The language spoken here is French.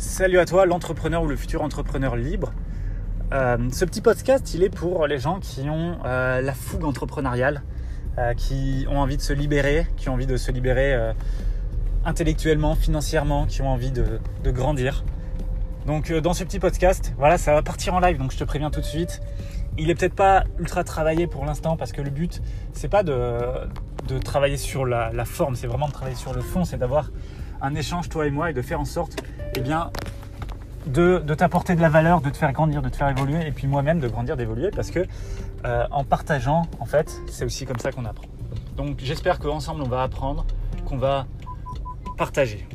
Salut à toi, l'entrepreneur ou le futur entrepreneur libre. Euh, ce petit podcast, il est pour les gens qui ont euh, la fougue entrepreneuriale, euh, qui ont envie de se libérer, qui ont envie de se libérer intellectuellement, financièrement, qui ont envie de, grandir. Donc dans ce petit podcast, voilà, ça va partir en live, donc je te préviens tout de suite. Il est peut-être pas ultra travaillé pour l'instant parce que le but, c'est pas de, de travailler sur la, la forme, c'est vraiment de travailler sur le fond, c'est d'avoir un échange toi et moi et de faire en sorte, eh bien, de, t'apporter de la valeur, de te faire grandir, de te faire évoluer, et puis moi-même de grandir, d'évoluer, parce que euh, en partageant, en fait, c'est aussi comme ça qu'on apprend. Donc j'espère qu'ensemble on va apprendre, qu'on va partager.